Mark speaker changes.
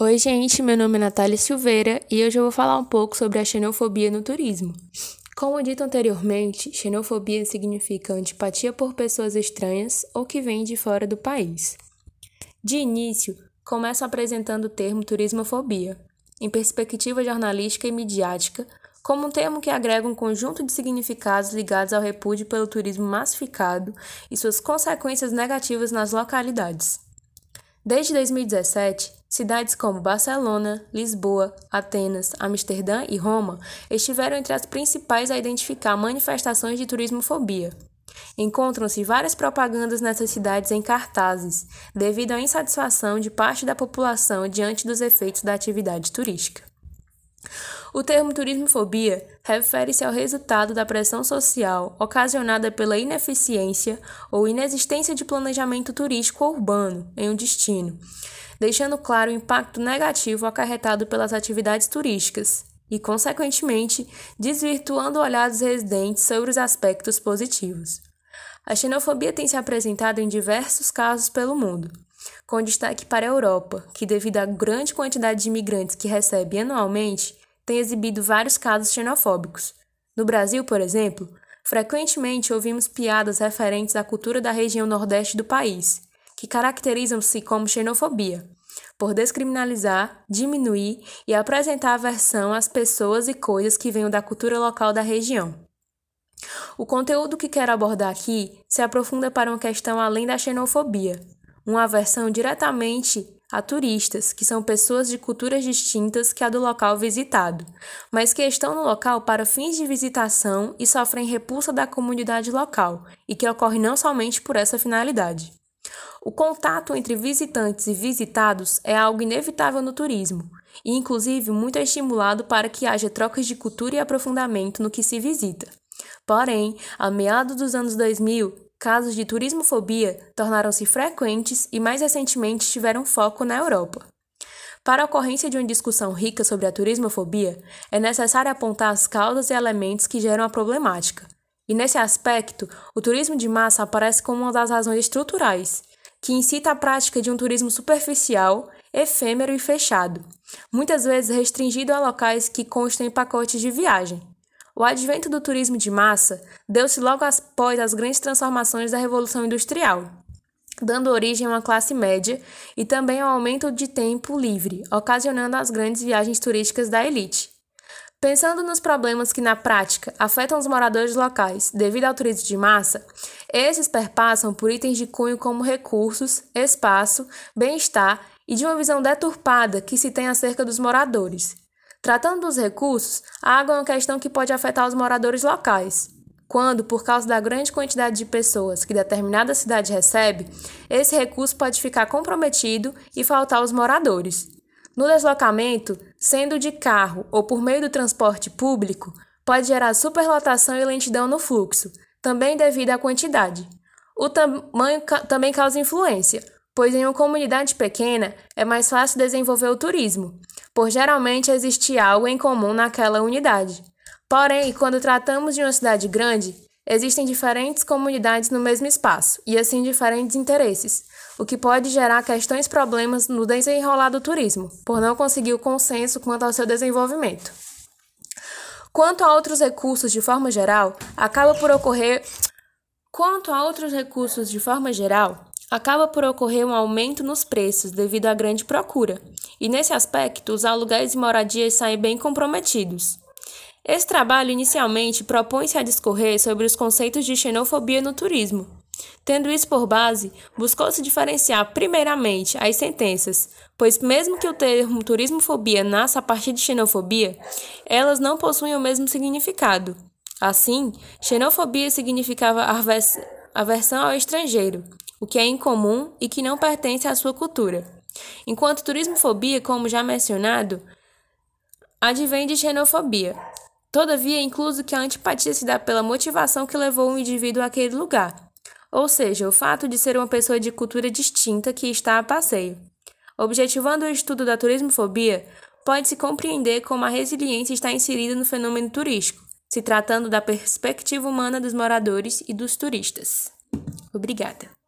Speaker 1: Oi, gente, meu nome é Natália Silveira e hoje eu vou falar um pouco sobre a xenofobia no turismo. Como dito anteriormente, xenofobia significa antipatia por pessoas estranhas ou que vêm de fora do país. De início, começo apresentando o termo turismofobia, em perspectiva jornalística e midiática, como um termo que agrega um conjunto de significados ligados ao repúdio pelo turismo massificado e suas consequências negativas nas localidades. Desde 2017, cidades como Barcelona, Lisboa, Atenas, Amsterdã e Roma estiveram entre as principais a identificar manifestações de turismofobia. Encontram-se várias propagandas nessas cidades em cartazes, devido à insatisfação de parte da população diante dos efeitos da atividade turística. O termo turismofobia refere-se ao resultado da pressão social ocasionada pela ineficiência ou inexistência de planejamento turístico urbano em um destino, deixando claro o impacto negativo acarretado pelas atividades turísticas e, consequentemente, desvirtuando o olhar dos residentes sobre os aspectos positivos. A xenofobia tem se apresentado em diversos casos pelo mundo, com destaque para a Europa, que, devido à grande quantidade de imigrantes que recebe anualmente, tem exibido vários casos xenofóbicos. No Brasil, por exemplo, frequentemente ouvimos piadas referentes à cultura da região nordeste do país, que caracterizam-se como xenofobia, por descriminalizar, diminuir e apresentar aversão às pessoas e coisas que venham da cultura local da região. O conteúdo que quero abordar aqui se aprofunda para uma questão além da xenofobia, uma aversão diretamente a turistas, que são pessoas de culturas distintas que a do local visitado, mas que estão no local para fins de visitação e sofrem repulsa da comunidade local, e que ocorre não somente por essa finalidade. O contato entre visitantes e visitados é algo inevitável no turismo, e inclusive muito estimulado para que haja trocas de cultura e aprofundamento no que se visita. Porém, a meados dos anos 2000, casos de turismofobia tornaram-se frequentes e mais recentemente tiveram foco na Europa. Para a ocorrência de uma discussão rica sobre a turismofobia, é necessário apontar as causas e elementos que geram a problemática. E nesse aspecto, o turismo de massa aparece como uma das razões estruturais, que incita a prática de um turismo superficial, efêmero e fechado, muitas vezes restringido a locais que constam em pacotes de viagem. O advento do turismo de massa deu-se logo após as grandes transformações da Revolução Industrial, dando origem a uma classe média e também ao aumento de tempo livre, ocasionando as grandes viagens turísticas da elite. Pensando nos problemas que na prática afetam os moradores locais devido ao turismo de massa, esses perpassam por itens de cunho como recursos, espaço, bem-estar e de uma visão deturpada que se tem acerca dos moradores. Tratando dos recursos, a água é uma questão que pode afetar os moradores locais. Quando, por causa da grande quantidade de pessoas que determinada cidade recebe, esse recurso pode ficar comprometido e faltar aos moradores. No deslocamento, sendo de carro ou por meio do transporte público, pode gerar superlotação e lentidão no fluxo, também devido à quantidade. O tamanho ca também causa influência, pois em uma comunidade pequena é mais fácil desenvolver o turismo, por geralmente existir algo em comum naquela unidade. Porém, quando tratamos de uma cidade grande, existem diferentes comunidades no mesmo espaço e assim diferentes interesses, o que pode gerar questões problemas no desenrolar do turismo, por não conseguir o consenso quanto ao seu desenvolvimento. Quanto a outros recursos de forma geral, acaba por ocorrer Quanto a outros recursos de forma geral, acaba por ocorrer um aumento nos preços devido à grande procura, e nesse aspecto os aluguéis e moradias saem bem comprometidos. Esse trabalho inicialmente propõe-se a discorrer sobre os conceitos de xenofobia no turismo. Tendo isso por base, buscou-se diferenciar primeiramente as sentenças, pois mesmo que o termo turismofobia nasça a partir de xenofobia, elas não possuem o mesmo significado. Assim, xenofobia significava aversão ao estrangeiro, o que é incomum e que não pertence à sua cultura. Enquanto turismofobia, como já mencionado, advém de xenofobia. Todavia, é incluso que a antipatia se dá pela motivação que levou o indivíduo àquele lugar, ou seja, o fato de ser uma pessoa de cultura distinta que está a passeio. Objetivando o estudo da turismofobia, pode-se compreender como a resiliência está inserida no fenômeno turístico, se tratando da perspectiva humana dos moradores e dos turistas. Obrigada.